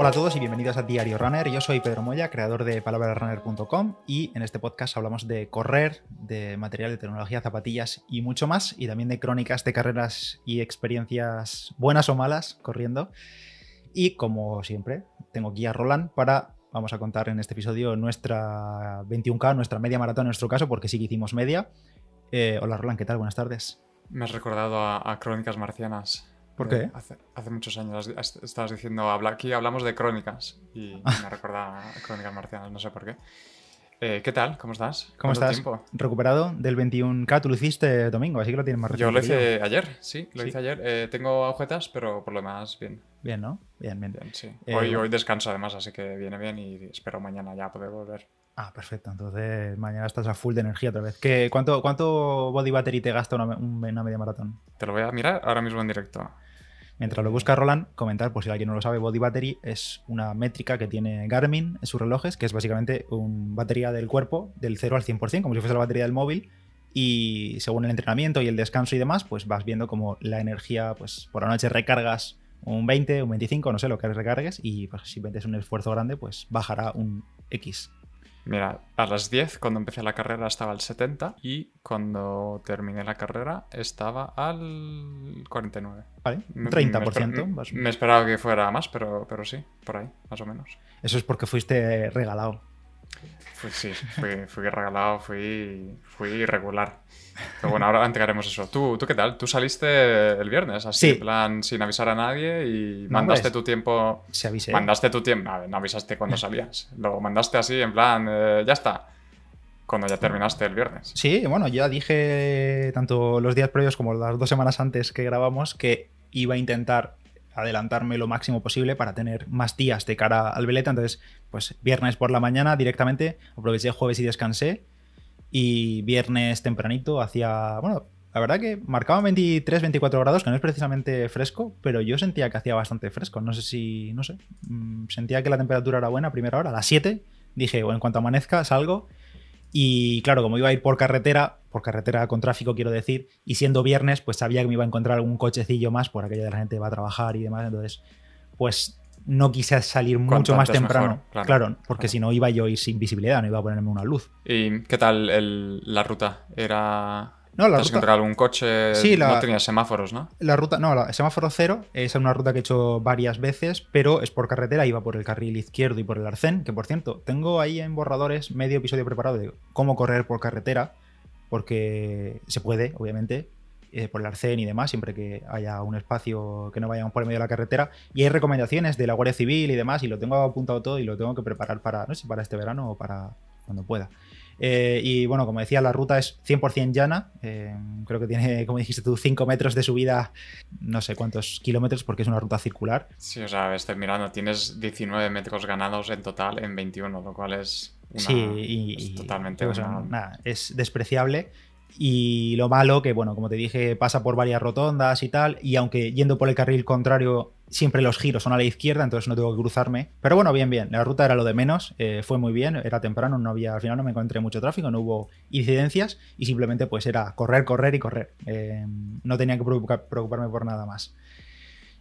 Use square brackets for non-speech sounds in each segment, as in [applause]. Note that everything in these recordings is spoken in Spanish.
Hola a todos y bienvenidos a Diario Runner. Yo soy Pedro Moya, creador de palabrasrunner.com y en este podcast hablamos de correr, de material de tecnología, zapatillas y mucho más y también de crónicas de carreras y experiencias buenas o malas corriendo. Y como siempre, tengo aquí a Roland para, vamos a contar en este episodio nuestra 21K, nuestra media maratón en nuestro caso, porque sí que hicimos media. Eh, hola Roland, ¿qué tal? Buenas tardes. Me has recordado a, a Crónicas Marcianas. ¿Por qué? Eh, hace, hace, muchos años estabas diciendo, aquí hablamos de crónicas y [laughs] me recuerda a Crónicas Marcianas, no sé por qué. Eh, ¿Qué tal? ¿Cómo estás? ¿Cómo ¿Cuánto estás? tiempo? Recuperado del 21K, tú lo hiciste domingo, así que lo tienes más Yo reciente. lo que hice ayer, sí, lo Sí. hice ayer. Eh, tengo agujetas, pero por lo demás, bien. Bien, ¿no? Bien, bien. bien sí. Eh, hoy, hoy descanso además, así que viene bien y espero mañana ya poder volver. Ah, perfecto. Entonces mañana estás a full de energía otra vez. ¿Qué, cuánto, ¿Cuánto body battery te gasta una, un- una media maratón? Te lo voy a mirar ahora mismo en directo. Mientras lo busca Roland, comentar, por si alguien no lo sabe, Body Battery es una métrica que tiene Garmin en sus relojes, que es básicamente una batería del cuerpo del 0 al 100%, como si fuese la batería del móvil. Y según el entrenamiento y el descanso y demás, pues vas viendo como la energía, pues por la noche recargas un 20, un 25, no sé lo que recargues, y pues si metes un esfuerzo grande, pues bajará un X. Mira, a las 10 cuando empecé la carrera estaba al 70 y cuando terminé la carrera estaba al 49. ¿Vale? Un Me- 30%. Me, más- me esperaba que fuera más, pero, pero sí, por ahí, más o menos. Eso es porque fuiste regalado. Fui, sí, fui, fui regalado, fui, fui irregular. Pero bueno, ahora entraremos eso. ¿Tú, ¿Tú qué tal? Tú saliste el viernes, así, Sí. en plan, sin avisar a nadie y No, mandaste tu tiempo... Se avise. Mandaste tu tiempo... Ver, no avisaste cuando [laughs] salías. Lo mandaste así, en plan, eh, ya está. Cuando ya terminaste el viernes. Sí, bueno, ya dije tanto los días previos como las dos semanas antes que grabamos que iba a intentar adelantarme lo máximo posible para tener más días de cara al veleta. Entonces, pues viernes por la mañana directamente, aproveché jueves y descansé. Y viernes tempranito hacía, bueno, la verdad que marcaba 23, 24 grados, que no es precisamente fresco, pero yo sentía que hacía bastante fresco. No sé si, no sé, mm, sentía que la temperatura era buena a primera hora, a las 7. Dije, bueno, en cuanto amanezca, salgo. Y claro, como iba a ir por carretera, por carretera con tráfico quiero decir, y siendo viernes, pues sabía que me iba a encontrar algún cochecillo más por aquello de la gente que va a trabajar y demás. Entonces, pues no quise salir mucho más temprano. mejor, claro. claro, porque Claro. si no iba yo a ir sin visibilidad, no iba a ponerme una luz. ¿Y qué tal el- la ruta? ¿Era... No, la ¿Te has ruta- encontrado algún coche? Sí, la- No tenías semáforos, ¿no? La ruta, no, la semáforo cero es una ruta que he hecho varias veces, pero es por carretera, iba por el carril izquierdo y por el arcén, que por cierto, tengo ahí en borradores medio episodio preparado de cómo correr por carretera, porque se puede, obviamente, eh, por el arcén y demás, siempre que haya un espacio que no vayamos por el medio de la carretera. Y hay recomendaciones de la Guardia Civil y demás, y lo tengo apuntado todo y lo tengo que preparar para, no sé para este verano o para cuando pueda. Eh, y bueno, como decía, la ruta es 100% llana. eh, creo que tiene, como dijiste tú, 5 metros de subida, no sé cuántos kilómetros, porque es una ruta circular. Sí, o sea, estoy mirando, tienes 19 metros ganados en total en 21, lo cual es una- sí, y, es y- totalmente o sea, una- nada, es despreciable. Y lo malo, que bueno, como te dije, pasa por varias rotondas y tal. Y aunque yendo por el carril contrario, siempre los giros son a la izquierda, entonces no tengo que cruzarme. Pero bueno, bien, bien. La ruta era lo de menos. eh, fue muy bien. Era temprano, no había, al final no me encontré mucho tráfico, no hubo incidencias. Y simplemente pues era correr, correr y correr. Eh, no tenía que preocupa- preocuparme por nada más.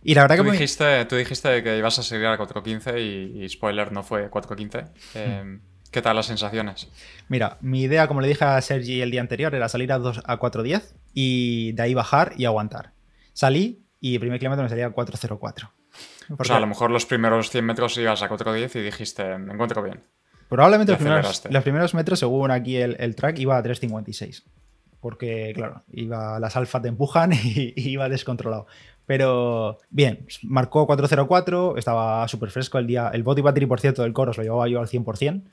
Y la verdad que Tú me- dijiste, tú dijiste que ibas a seguir a 4.15 y, y spoiler, no fue 4.15. Eh, ¿Qué tal las sensaciones? Mira, mi idea, como le dije a Sergi el día anterior, era salir a, 2 a 4.10 y de ahí bajar y aguantar. Salí y el primer kilómetro me salía a 4.04. O sea, a lo mejor los primeros 100 metros ibas a 4.10 y dijiste, me encuentro bien. Probablemente los primeros, los primeros metros, según aquí el, el track, iba a 3.56. Porque, claro, iba, las alfas te empujan [laughs] y, y iba descontrolado. Pero bien, marcó 4.04, estaba súper fresco el día. El body battery, por cierto, del Coros lo llevaba yo al 100%.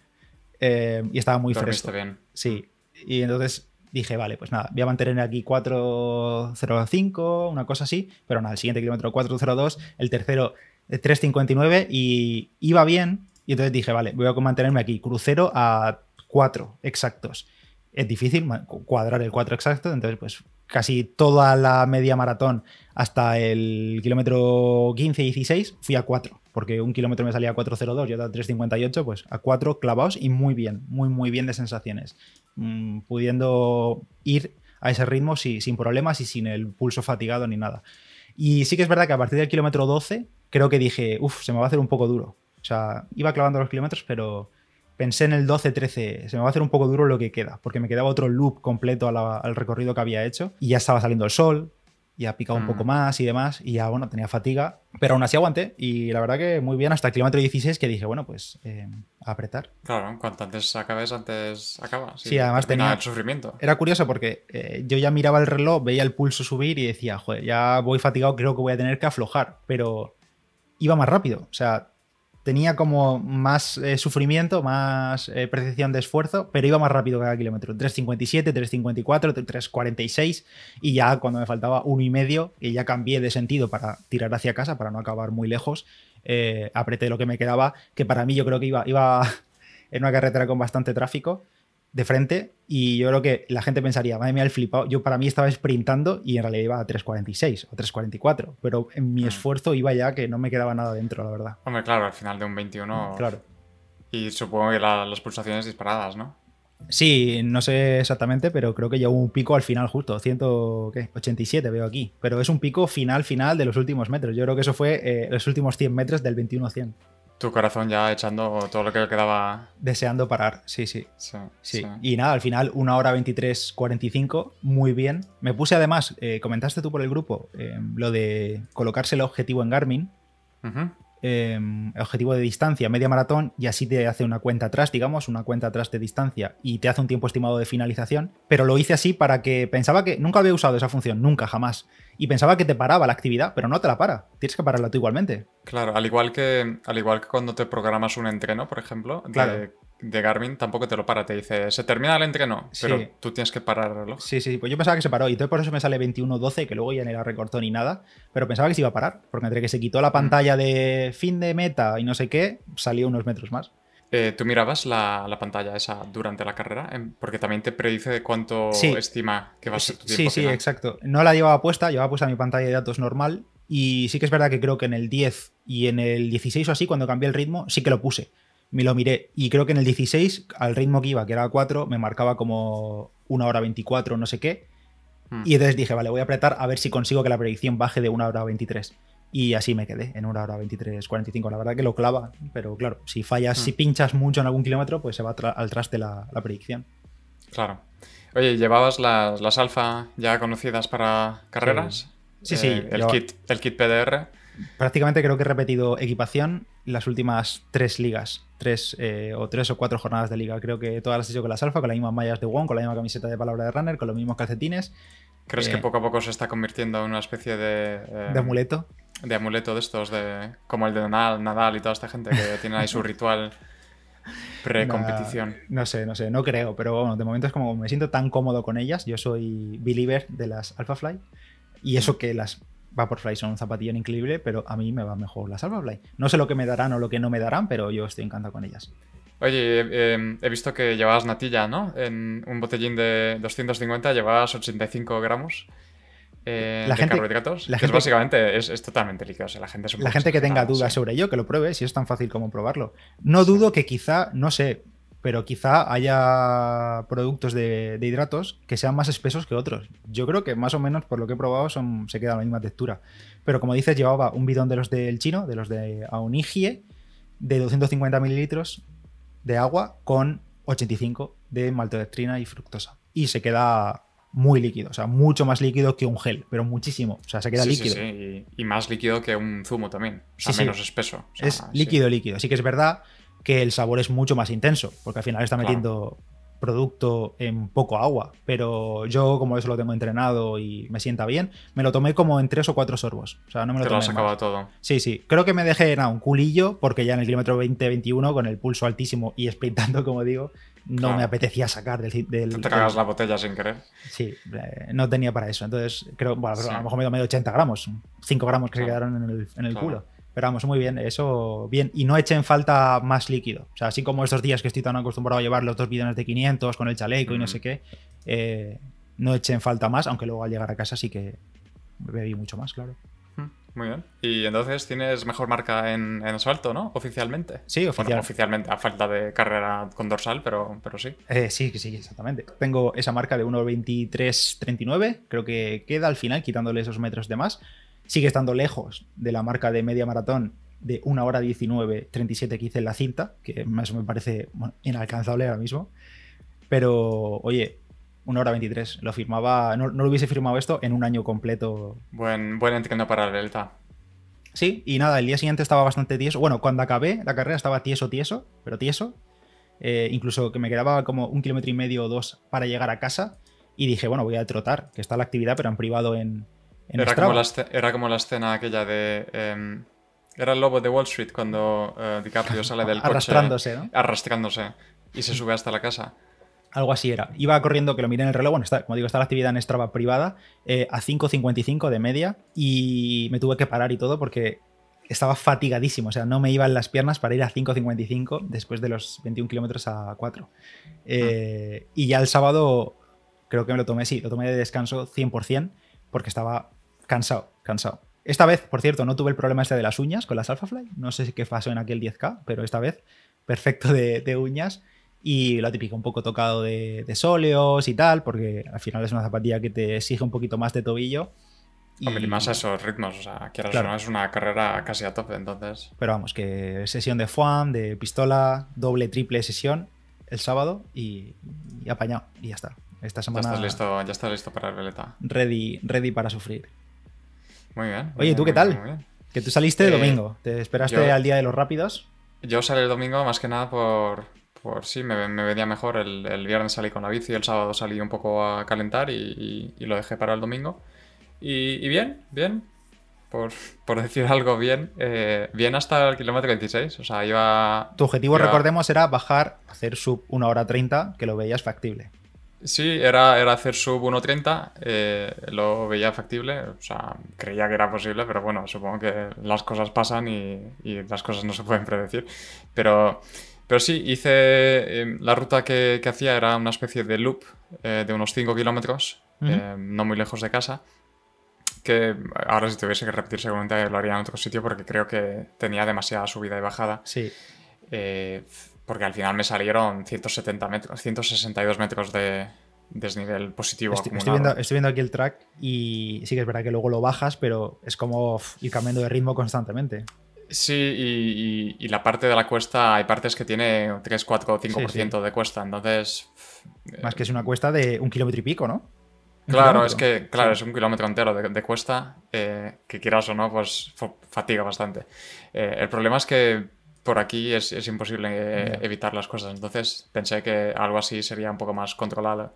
Eh, y estaba muy Dormiste fresco. bien. Sí, y entonces dije, vale, pues nada, voy a mantener aquí 4.05, una cosa así, pero nada, el siguiente kilómetro 4.02, el tercero eh, 3.59 y iba bien, y entonces dije, vale, voy a mantenerme aquí, crucero a 4 exactos. Es difícil cuadrar el 4 exacto, entonces pues casi toda la media maratón hasta el kilómetro 15-16 fui a 4, porque un kilómetro me salía a 4.02 y otro a 3.58, pues a 4 clavados y muy bien, muy muy bien de sensaciones, Mm, pudiendo ir a ese ritmo si- sin problemas y sin el pulso fatigado ni nada. Y sí que es verdad que a partir del kilómetro 12, que creo que dije, uff, se me va a hacer un poco duro. O sea, iba clavando los kilómetros, pero pensé en el 12-13, se me va a hacer un poco duro lo que queda, porque me quedaba otro loop completo al recorrido que había hecho y ya estaba saliendo el sol, y ha picado un poco mm. más y demás, y ya, bueno, tenía fatiga, pero aún así aguanté, y la verdad que muy bien hasta el kilómetro 16 que dije, bueno, pues eh, apretar. Claro, cuanto antes acabes, antes acabas. Sí, además tenía el sufrimiento. Era curioso porque eh, yo ya miraba el reloj, veía el pulso subir y decía, joder, ya voy fatigado, creo que voy a tener que aflojar, pero iba más rápido, o sea, tenía como más eh, sufrimiento, más eh, de esfuerzo, pero iba más rápido cada kilómetro. 3.57, 3.54, 3.46 y ya cuando me faltaba uno y medio, y ya cambié de sentido para tirar hacia casa, para no acabar muy lejos, eh, apreté lo que me quedaba, que para mí yo creo que iba [laughs] en una carretera con bastante tráfico de frente y yo creo que la gente pensaría, madre mía, el flipado. Yo para mí estaba sprintando y en realidad iba a 3.46 o 3.44, pero en mi mm. esfuerzo iba ya que no me quedaba nada dentro, la verdad. Hombre, claro, al final de un 21. Claro. Y supongo que las pulsaciones disparadas, ¿no? Sí, no sé exactamente, pero creo que llegó un pico al final justo, 187 veo aquí. Pero es un pico final, final de los últimos metros. Yo creo que eso fue eh, los últimos 100 metros del 21-100. Tu corazón ya echando todo lo que quedaba. Deseando parar, sí, sí. Sí. Y nada, al final, una hora 23.45, muy bien. Me puse además, eh, comentaste tú por el grupo, eh, lo de colocarse el objetivo en Garmin. Em, objetivo de distancia, media maratón, y así te hace una cuenta atrás, digamos, una cuenta atrás de distancia, y te hace un tiempo estimado de finalización. Pero lo hice así para que pensaba que nunca había usado esa función, nunca, jamás. Y pensaba que te paraba la actividad, pero no te la para. Tienes que pararla tú igualmente. Claro, al igual que, al igual que cuando te programas un entreno, por ejemplo, claro de Garmin tampoco te lo para, te dice, se termina el entreno, pero tú tienes que parar el reloj. Sí, sí, pues yo pensaba que se paró y entonces por eso me sale 21.12, que luego ya ni la recortó ni nada, pero pensaba que se iba a parar, porque entre que se quitó la mm. pantalla de fin de meta y no sé qué, salió unos metros más. Eh, ¿Tú mirabas la, pantalla esa durante la carrera? Porque también te predice cuánto estima que va a ser tu tiempo Sí, sí, exacto. No la llevaba puesta, llevaba puesta mi pantalla de datos normal y sí que es verdad que creo que en el 10 y en el 16 o así, cuando cambié el ritmo, sí que lo puse me lo miré. Y creo que en el 16, al ritmo que iba, que era 4, me marcaba como una hora 24, no sé qué. Hmm. Y entonces dije, vale, voy a apretar a ver si consigo que la predicción baje de una hora 23. Y así me quedé, en una hora 23, 45. La verdad que lo clava, pero claro, si fallas, si hmm. pinchas mucho en algún kilómetro, pues se va al traste la, la predicción. Claro. Oye, ¿llevabas las, las alfa ya conocidas para carreras? Sí, sí. Eh, el, kit, el kit PDR prácticamente creo que he repetido equipación las últimas tres ligas. Tres eh, o tres o cuatro jornadas de liga. Creo que todas las he hecho con las alfa, con las mismas mallas de One, con la misma camiseta de palabra de runner, con los mismos calcetines. ¿Crees que eh, poco a poco se está convirtiendo en una especie de. Eh, de amuleto? De amuleto de estos, de como el de Nadal, Nadal y toda esta gente que [laughs] tiene ahí su ritual pre-competición. No, sé, no sé, no creo, pero bueno, de momento es como me siento tan cómodo con ellas. Yo soy believer de las Alpha Fly. Y eso que las Vaporfly son un zapatillón increíble, pero a mí me va mejor las Alphafly. No sé lo que me darán o lo que no me darán, pero yo estoy encantado con ellas. Oye, em, he visto que llevabas natilla, ¿no? En un botellín de 250 llevabas 85 gramos. Eh, de carbohidratos, la que gente, básicamente es, totalmente líquido. la gente, la gente que tenga dudas sobre ello, que lo pruebe, si es tan fácil como probarlo. No dudo que quizá, no sé, pero quizá haya productos de, hidratos que sean más espesos que otros. Yo creo que más o menos, por lo que he probado, son, se queda la misma textura. Pero como dices, llevaba un bidón de los del chino, de los de Aonigie, de 250 mililitros de agua con 85 de maltodextrina y fructosa. Y se queda muy líquido, o sea, mucho más líquido que un gel, pero muchísimo. O sea, se queda líquido. Sí, sí. Y, más líquido que un zumo también. O sea, menos espeso. es líquido, líquido. Sí que es verdad que el sabor es mucho más intenso, porque al final está metiendo producto en poco agua. Pero yo, como eso lo tengo entrenado y me sienta bien, me lo tomé como en tres o cuatro sorbos. O sea, no me lo Te tomé. lo has acabado todo. Sí, sí. Creo que me dejé nada, un culillo, porque ya en el kilómetro 20-21, con el pulso altísimo y sprintando, como digo, no me apetecía sacar del. del te cagas la botella sin querer. Sí, eh, no tenía para eso. Entonces, creo, bueno, a lo mejor me tomé 80 gramos, 5 gramos que se quedaron en el, en el culo. Pero vamos, muy bien, eso bien. Y no echen falta más líquido. O sea, así como estos días que estoy tan acostumbrado a llevar los dos bidones de 500 con el chaleco y no sé qué, eh, no echen falta más, aunque luego al llegar a casa sí que bebí mucho más, claro. Muy bien. Y entonces tienes mejor marca en, asfalto, ¿no? Oficialmente. Sí, oficialmente, a falta de carrera con dorsal, pero, pero sí. Eh, sí, sí, exactamente. Tengo esa marca de 1.23.39, creo que queda al final, quitándole esos metros de más. Sigue estando lejos de la marca de media maratón de 1 hora 19, 37 que hice en la cinta, que más me parece inalcanzable ahora mismo. Pero, oye, 1 hora 23, lo firmaba, no, lo hubiese firmado esto en un año completo. Buen, buen entreno para el Delta. Sí, y nada, el día siguiente estaba bastante tieso. Bueno, cuando acabé la carrera estaba tieso, tieso, pero tieso. Eh, incluso que me quedaba como un kilómetro y medio o dos para llegar a casa. Y dije, bueno, voy a trotar, que está la actividad, pero en privado en. Era, como la era, como la escena aquella de. Em, era el lobo de Wall Street cuando eh, DiCaprio sale del coche. Arrastrándose, ¿no? Arrastrándose. Y se sube hasta la casa. Algo así era. Iba corriendo, que lo miré en el reloj, bueno, está, como digo, está la actividad en Strava privada, eh, a 5.55 de media y me tuve que parar y todo porque estaba fatigadísimo, o sea, no me iban las piernas para ir a 5.55 después de los 21 kilómetros a 4. Eh, y ya el sábado creo que me lo tomé, sí, lo tomé de descanso 100% porque estaba cansado, cansado. Esta vez, por cierto, no tuve el problema este de las uñas con las Alphafly, no sé qué pasó en aquel 10K, pero esta vez perfecto de uñas y lo típico, un poco tocado de, de, sóleos y tal, porque al final es una zapatilla que te exige un poquito más de tobillo. Y, Hombre, más a esos ritmos, o sea, quieras claro. no, es una carrera casi a tope, entonces. Pero vamos, que sesión de foam, de pistola, doble, triple sesión el sábado y, apañado, y ya está. Esta semana. Ya estás listo, ya estás listo para el veleta. Ready, ready para sufrir. Muy bien. Oye, ¿tú qué tal? Que tú saliste el eh, domingo. ¿Te esperaste al día de los rápidos? Yo salí el domingo más que nada por, por sí, me, me venía mejor. El, viernes salí con la bici, el sábado salí un poco a calentar y, lo dejé para el domingo. Y, bien, bien. [laughs] Por, decir algo bien, eh, bien hasta el kilómetro 26. O sea, iba. Tu objetivo, recordemos, era bajar, hacer sub 1 hora 30, que lo veías factible. Sí, era, era hacer sub 1.30, eh, lo veía factible, o sea, creía que era posible, pero bueno, supongo que las cosas pasan y, y las cosas no se pueden predecir. Pero pero sí, hice. Em, la ruta que, hacía era una especie de loop eh, de unos 5 kilómetros, em, no muy lejos de casa. Que ahora, si tuviese que repetir, seguramente lo haría en otro sitio porque creo que tenía demasiada subida y bajada. Sí. Porque al final me salieron 170 metros, 162 metros de desnivel positivo. Estoy, viendo, estoy, viendo, aquí el track y sí que es verdad que luego lo bajas, pero es como ir cambiando de ritmo constantemente. Sí, y, la parte de la cuesta, hay partes que tiene 3, 4, 5% de cuesta, entonces... Más que es una cuesta de un kilómetro y pico, ¿no? Claro, es que, claro, es un kilómetro entero de, cuesta, eh, que quieras o no, pues fatiga bastante. Eh, el problema es que por aquí es, imposible eh, evitar las cosas, entonces pensé que algo así sería un poco más controlado.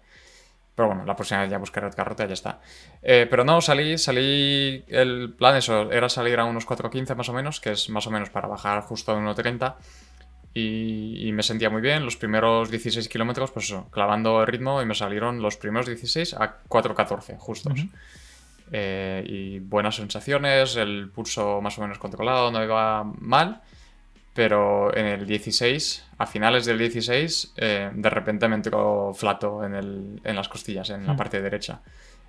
Pero bueno, la próxima vez ya buscaré otra ruta y ya está. Eh, pero no, salí, salí. El plan eso era salir a unos 4.15 más o menos, que es más o menos para bajar justo a 1.30. Y, y, me sentía muy bien. Los primeros 16 kilómetros, pues eso, clavando el ritmo y me salieron los primeros 16 a 4.14, justos. Eh, y buenas sensaciones, el pulso más o menos controlado, no iba mal pero en el 16, a finales del 16, eh, de repente me entró flato en, el, en las costillas, en la hmm. parte derecha.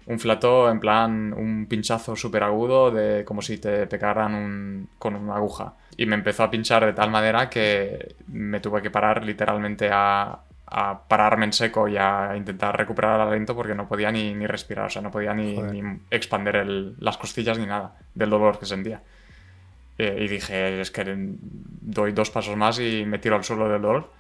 Un flato en plan, un pinchazo súper agudo, de como si te pegaran con una aguja. Y me empezó a pinchar de tal manera que me tuve que parar literalmente a, a pararme en seco y a intentar recuperar el aliento porque no podía ni, ni respirar, o sea, no podía ni, ni expander las costillas ni nada del dolor que sentía. Eh, y dije, es que doy dos pasos más y me tiro al suelo del dolor.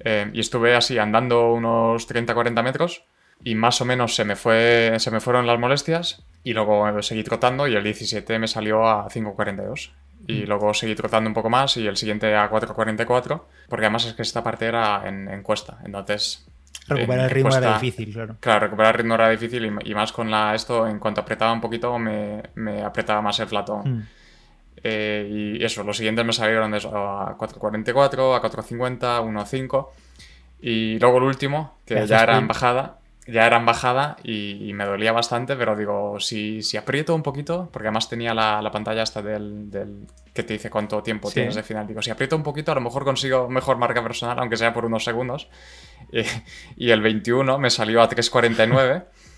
Eh, y estuve así andando unos 30-40 metros y más o menos se me, fue, se me fueron las molestias y luego seguí trotando y el 17 me salió a 5.42. Y mm. luego seguí trotando un poco más y el siguiente a 4.44, porque además es que esta parte era en, cuesta, entonces... Recuperar el ritmo era difícil, claro. Claro, recuperar el ritmo era difícil y, más con la, esto, en cuanto apretaba un poquito, me, me apretaba más el flatón. Mm. Eh, y eso, los siguientes me salieron eso, a 4.44, a 4.50, 1.5. Y luego el último, que ya era en bajada, ya era en bajada y, me dolía bastante, pero digo, si, si aprieto un poquito, porque además tenía la, la pantalla hasta del, del, que te dice cuánto tiempo tienes de final, digo, si aprieto un poquito, a lo mejor consigo mejor marca personal, aunque sea por unos segundos. [laughs] Y, y el 21 me salió a 3.49 [laughs]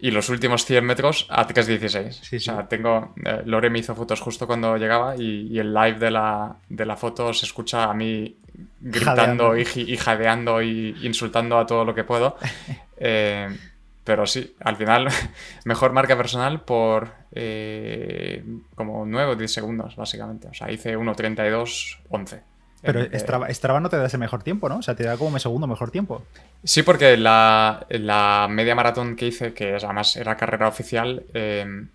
y los últimos 100 metros a 3.16. o sea, tengo. Eh, Lore me hizo fotos justo cuando llegaba y, el live de la, de la, foto se escucha a mí gritando y, jadeando y insultando a todo lo que puedo. [laughs] Eh, pero sí, al final, [laughs] mejor marca personal por eh, como 9 o 10 segundos, básicamente. O sea, hice 1.32.11. Pero Strava, no te da ese mejor tiempo, ¿no? O sea, te da como un segundo mejor tiempo. Sí, porque la, media maratón que hice, que además era carrera oficial, eh,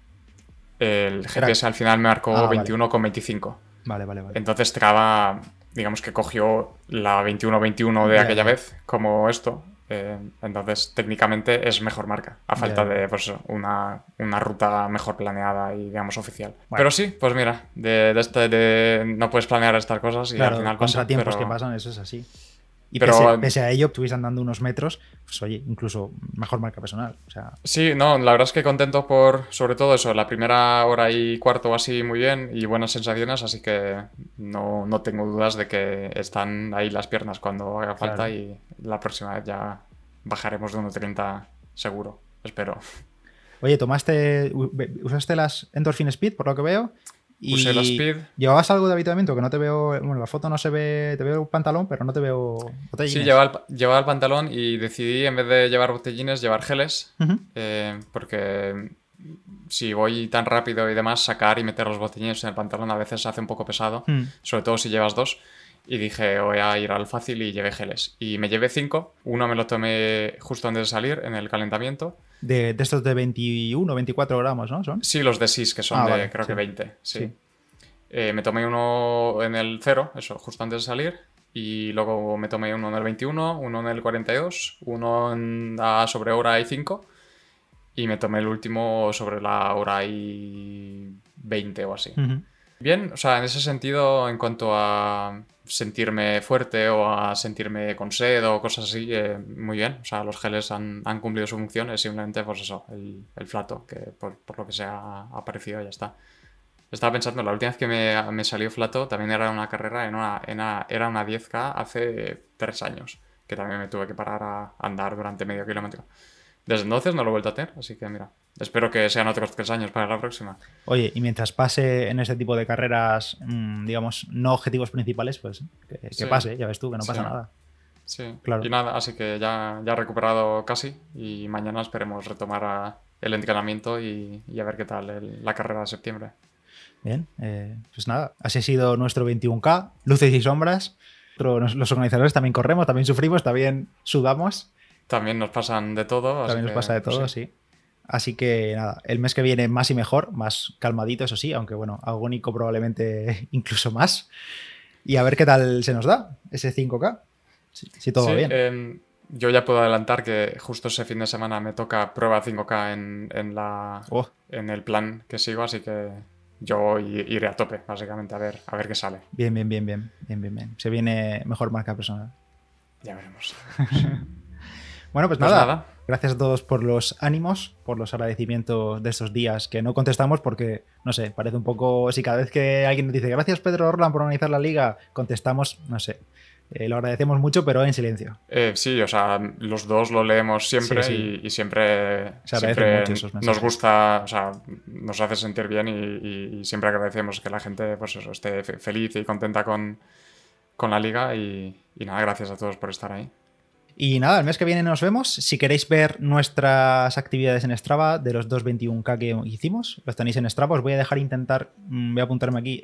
el GPS al final me marcó 21,25. Ah, vale. vale, vale, Entonces Strava, digamos que cogió la 21-21 de aquella vez como esto eh, entonces, técnicamente es mejor marca, a falta de pues, una, ruta mejor planeada y, digamos, oficial. Pero sí, pues mira, de, este, de, no puedes planear estas cosas y al final pasa. tiempos que pasan, eso es así. Y pero, pese, a ello, estuviste andando unos metros, pues oye, incluso mejor marca personal. O sea... Sí, no, la verdad es que contento por, sobre todo eso, la primera hora y cuarto así muy bien y buenas sensaciones, así que no, no tengo dudas de que están ahí las piernas cuando haga falta y la próxima vez ya bajaremos de 1.30 seguro, espero. Oye, tomaste, usaste las Endorphin Speed, por lo que veo, Usé la Speed. ¿Llevabas algo de habituamiento? Que no te veo. Bueno, la foto no se ve. Te veo el pantalón, pero no te veo botellines. Sí, llevaba el, llevaba el pantalón y decidí, en vez de llevar botellines, llevar geles. Eh, porque si voy tan rápido y demás, sacar y meter los botellines en el pantalón a veces se hace un poco pesado. Hmm. Sobre todo si llevas dos. Y dije, voy a ir al fácil y llevé geles. Y me llevé cinco. Uno me lo tomé justo antes de salir, en el calentamiento. De, estos de 21, 24 gramos, ¿no? ¿Son? Sí, los de SIS, que son ah, de creo que 20. Sí. Eh, me tomé uno en el cero, eso, justo antes de salir. Y luego me tomé uno en el 21, uno en el 42, uno en sobre hora y 5. Y me tomé el último sobre la hora y 20 o así. Bien, o sea, en ese sentido, en cuanto a sentirme fuerte o a sentirme con sed o cosas así, eh, muy bien. O sea, los geles han, cumplido su función, es simplemente, pues eso, el, flato, que por, lo que se ha aparecido ya está. Estaba pensando, la última vez que me, salió flato también era una carrera, en una, era una 10K hace tres años, que también me tuve que parar a andar durante medio kilómetro. Desde entonces no lo he vuelto a tener, así que mira, espero que sean otros tres años para la próxima. Oye, y mientras pase en este tipo de carreras, mm, digamos, no objetivos principales, pues que, pase, ya ves tú, que no pasa nada. Sí, claro. Y nada, así que ya, ya he recuperado casi y mañana esperemos retomar el entrenamiento y, a ver qué tal la carrera de septiembre. Bien, eh, pues nada, así ha sido nuestro 21K, luces y sombras. Los organizadores también corremos, también sufrimos, también sudamos. También nos pasan de todo. También nos pasa de todo, sí. Así que nada, el mes que viene más y mejor, más calmadito, eso sí, aunque bueno, agónico probablemente [laughs] incluso más. Y a ver qué tal se nos da ese 5K, si, todo va bien. Em, yo ya puedo adelantar que justo ese fin de semana me toca prueba 5K en, la, oh. en el plan que sigo, así que yo iré a tope, básicamente, a ver, a ver qué sale. Bien, bien, bien, bien, bien, bien, bien. Se viene mejor marca personal. Ya veremos. [laughs] Bueno, pues, pues nada, Gracias a todos por los ánimos, por los agradecimientos de estos días que no contestamos porque, no sé, parece un poco. Si cada vez que alguien nos dice gracias Pedro Orlan por organizar la liga, contestamos, no sé. Eh, lo agradecemos mucho, pero en silencio. Eh, sí, o sea, los dos lo leemos siempre Y, siempre, siempre nos gusta, o sea, nos hace sentir bien y, siempre agradecemos que la gente pues eso, esté feliz y contenta con, con la liga y nada, gracias a todos por estar ahí. Y nada, el mes que viene nos vemos. Si queréis ver nuestras actividades en Strava de los 221K que hicimos, los tenéis en Strava. Os voy a dejar intentar, mm, voy a apuntarme aquí,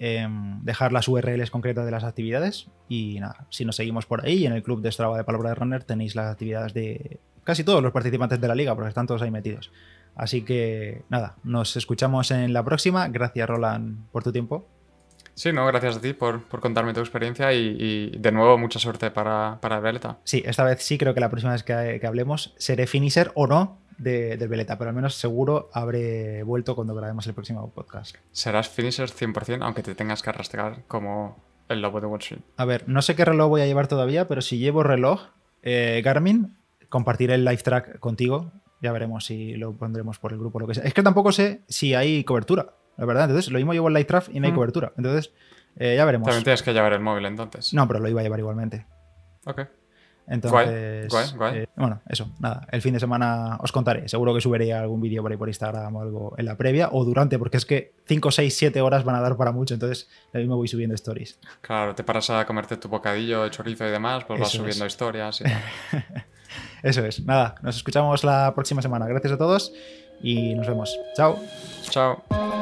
dejar las URLs concretas de las actividades. Y nada, si nos seguimos por ahí, en el club de Strava de Palabra de Runner tenéis las actividades de casi todos los participantes de la liga, porque están todos ahí metidos. Así que nada, nos escuchamos en la próxima. Gracias, Roland, por tu tiempo. Sí, no, gracias a ti por, contarme tu experiencia y, de nuevo mucha suerte para, para el Veleta. Sí, esta vez sí creo que la próxima vez que, hablemos seré finisher o no de, del Veleta, pero al menos seguro habré vuelto cuando grabemos el próximo podcast. Serás finisher 100% aunque te tengas que arrastrar como el lobo de Wall Street. A ver, no sé qué reloj voy a llevar todavía, pero si llevo reloj eh, Garmin, compartiré el live track contigo. Ya veremos si lo pondremos por el grupo o lo que sea. Es que tampoco sé si hay cobertura la verdad. Entonces, lo mismo llevo el Light y no hay mm. cobertura. Entonces, eh, ya veremos. También tienes que llevar el móvil entonces. No, pero lo iba a llevar igualmente. Ok. Entonces, eh, bueno, eso, nada. El fin de semana os contaré. Seguro que subiré algún vídeo por ahí por Instagram o algo en la previa o durante, porque es que 5, 6, 7 horas van a dar para mucho. Entonces, lo mismo voy subiendo stories. Claro, te paras a comerte tu bocadillo de chorizo y demás, pues vas subiendo historias y tal. [laughs] eso es. Nada, nos escuchamos la próxima semana. Gracias a todos y nos vemos. Chao. Chao.